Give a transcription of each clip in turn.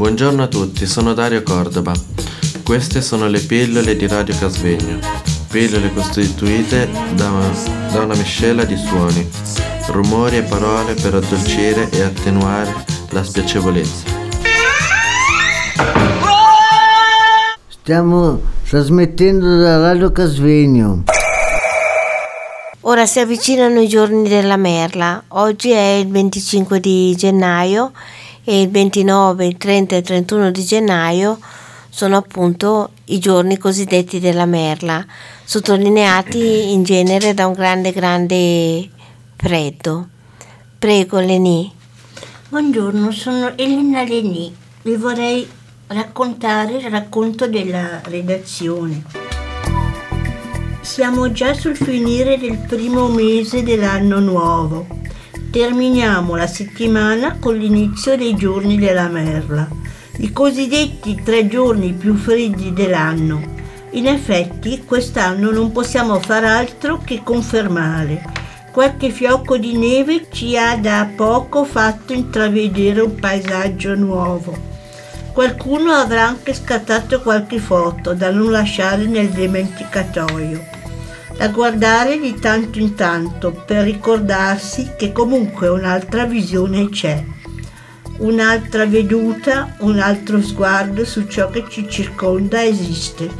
Buongiorno a tutti, sono Dario Cordova. Queste sono le pillole di Radio Casvegno. Pillole costituite da, da una miscela di suoni, rumori e parole per addolcire e attenuare la spiacevolezza. Stiamo trasmettendo da Radio Casvegno. Ora si avvicinano i giorni della merla. Oggi è il 25 di gennaio e il 29, il 30 e il 31 di gennaio sono appunto i giorni cosiddetti della merla, sottolineati in genere da un grande grande freddo. Prego Leni. Buongiorno, sono Elena Leni. Vi vorrei raccontare il racconto della redazione. Siamo già sul finire del primo mese dell'anno nuovo. Terminiamo la settimana con l'inizio dei giorni della merla, i cosiddetti tre giorni più freddi dell'anno. In effetti quest'anno non possiamo far altro che confermare. Qualche fiocco di neve ci ha da poco fatto intravedere un paesaggio nuovo. Qualcuno avrà anche scattato qualche foto da non lasciare nel dimenticatoio, da guardare di tanto in tanto per ricordarsi che comunque un'altra visione c'è, un'altra veduta, un altro sguardo su ciò che ci circonda esiste.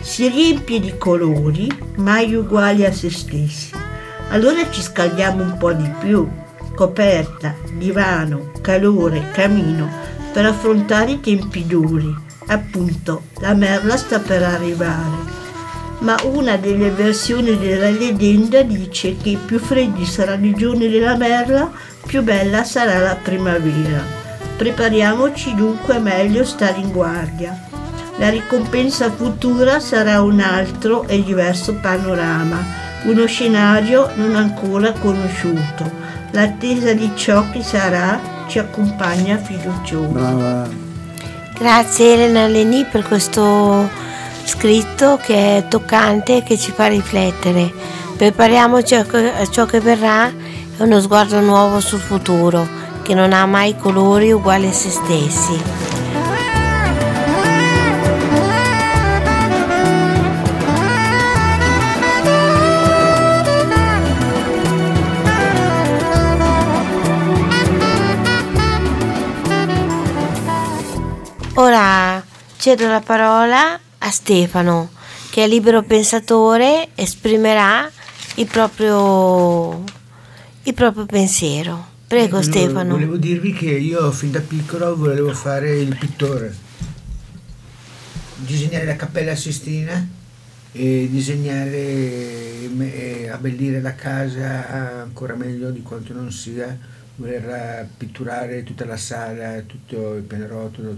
Si riempie di colori, mai uguali a se stessi. Allora ci scaldiamo un po' di più, coperta, divano, calore, camino per affrontare i tempi duri. Appunto, la merla sta per arrivare. Ma una delle versioni della leggenda dice che più freddi saranno i giorni della merla, più bella sarà la primavera. Prepariamoci dunque a meglio stare in guardia. La ricompensa futura sarà un altro e diverso panorama, uno scenario non ancora conosciuto. L'attesa di ciò che sarà ci accompagna fiducioso. Brava. Grazie Elena Leni per questo scritto che è toccante e che ci fa riflettere. Prepariamoci a ciò che verrà e uno sguardo nuovo sul futuro, che non ha mai colori uguali a se stessi. Ora cedo la parola a Stefano, che è libero pensatore, esprimerà il proprio, il proprio pensiero. Prego Eh, Stefano. Volevo dirvi che io fin da piccolo volevo fare il pittore, disegnare la Cappella Sistina e disegnare e abbellire la casa ancora meglio di quanto non sia, voler pitturare tutta la sala, tutto il pianerottolo,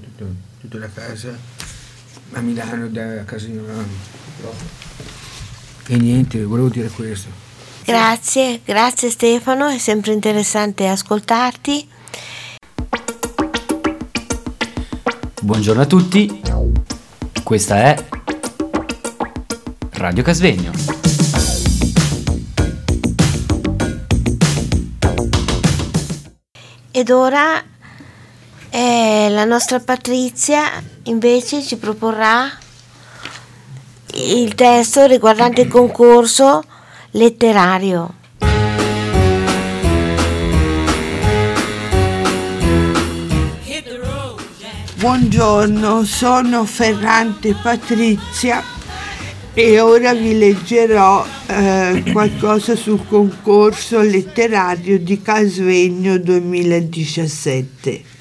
tutta la casa a Milano da casa di mia mamma. E niente, volevo dire questo. Grazie, grazie Stefano, è sempre interessante ascoltarti. Buongiorno a tutti, questa è Radio Casvegno. Ed ora eh, la nostra Patrizia invece ci proporrà il testo riguardante il concorso letterario. Buongiorno, sono Ferrante Patrizia e ora vi leggerò eh, qualcosa sul concorso letterario di Casvegno 2017.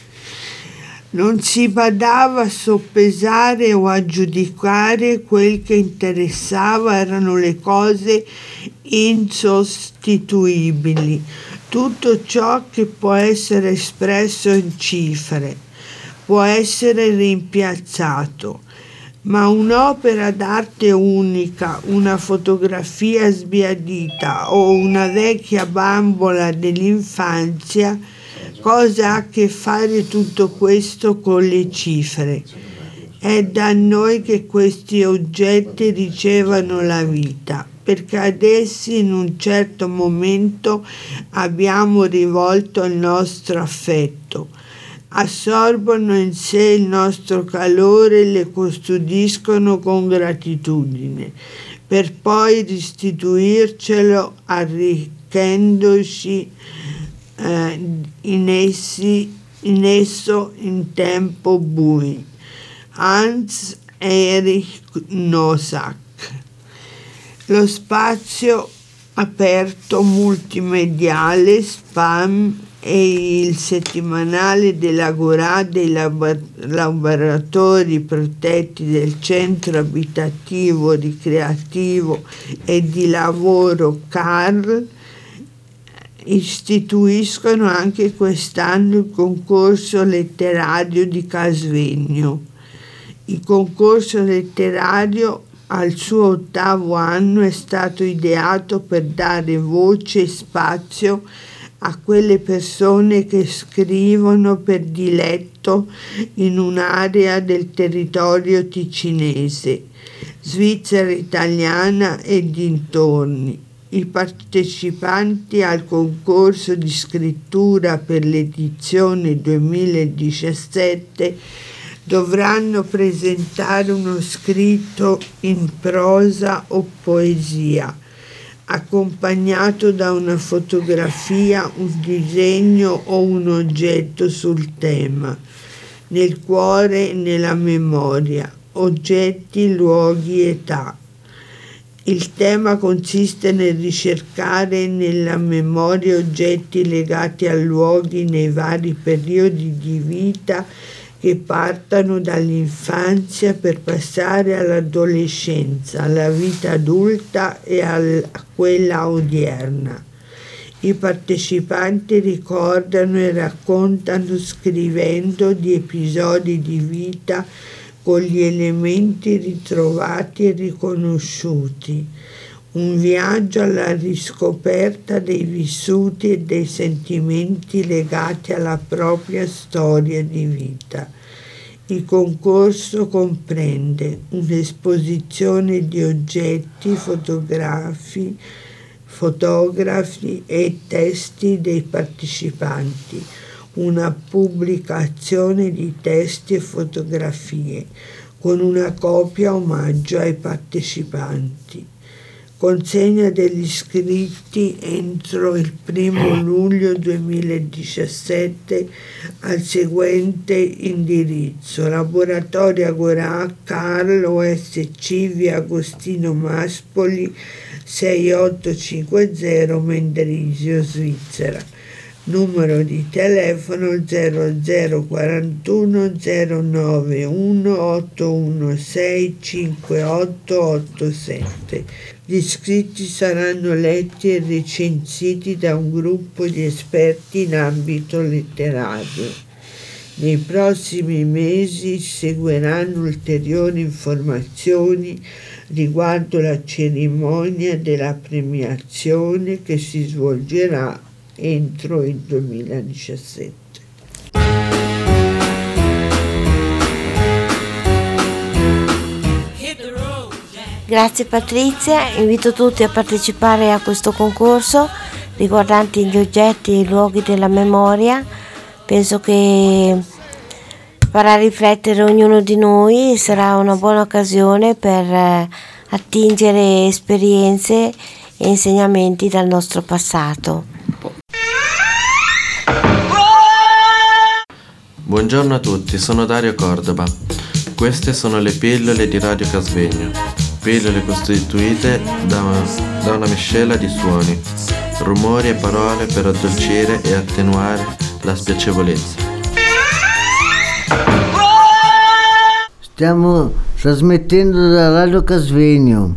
Non si badava a soppesare o a giudicare, quel che interessava erano le cose insostituibili, tutto ciò che può essere espresso in cifre può essere rimpiazzato, ma un'opera d'arte unica, una fotografia sbiadita o una vecchia bambola dell'infanzia, cosa ha a che fare tutto questo con le cifre? È da noi che questi oggetti ricevono la vita, perché ad essi in un certo momento abbiamo rivolto il nostro affetto assorbono in sé il nostro calore e le custodiscono con gratitudine, per poi restituircelo arricchendoci eh, in, essi, in esso in tempo bui. Hans Erich Nosak. Lo spazio aperto multimediale Spam e il settimanale dell'Agorà dei lavoratori protetti del centro abitativo, ricreativo e di lavoro CAR istituiscono anche quest'anno il concorso letterario di Casvegno. Il concorso letterario al suo ottavo anno è stato ideato per dare voce e spazio a quelle persone che scrivono per diletto in un'area del territorio ticinese, Svizzera italiana e dintorni. I partecipanti al concorso di scrittura per l'edizione 2017 dovranno presentare uno scritto in prosa o poesia accompagnato da una fotografia, un disegno o un oggetto sul tema, nel cuore e nella memoria, oggetti, luoghi, età. Il tema consiste nel ricercare nella memoria oggetti legati a luoghi nei vari periodi di vita che partano dall'infanzia per passare all'adolescenza, alla vita adulta e a quella odierna. I partecipanti ricordano e raccontano scrivendo di episodi di vita con gli elementi ritrovati e riconosciuti un viaggio alla riscoperta dei vissuti e dei sentimenti legati alla propria storia di vita. Il concorso comprende un'esposizione di oggetti, fotografi, fotografi e testi dei partecipanti, una pubblicazione di testi e fotografie con una copia omaggio ai partecipanti. Consegna degli iscritti entro il 1 luglio 2017 al seguente indirizzo Laboratorio Agorà Carlo SC via Agostino Maspoli 6850 Mendrisio Svizzera numero di telefono 0041 091 816 5887. Gli iscritti saranno letti e recensiti da un gruppo di esperti in ambito letterario. Nei prossimi mesi seguiranno ulteriori informazioni riguardo la cerimonia della premiazione che si svolgerà entro il 2017. Grazie Patrizia, invito tutti a partecipare a questo concorso riguardante gli oggetti e i luoghi della memoria. Penso che farà riflettere ognuno di noi, sarà una buona occasione per eh, attingere esperienze e insegnamenti dal nostro passato. Buongiorno a tutti, sono Dario Cordova. Queste sono le pillole di Radio Casvegno. Pillole costituite da una, da una miscela di suoni, rumori e parole per addolcire e attenuare la spiacevolezza. Stiamo trasmettendo da Radio Casvegno.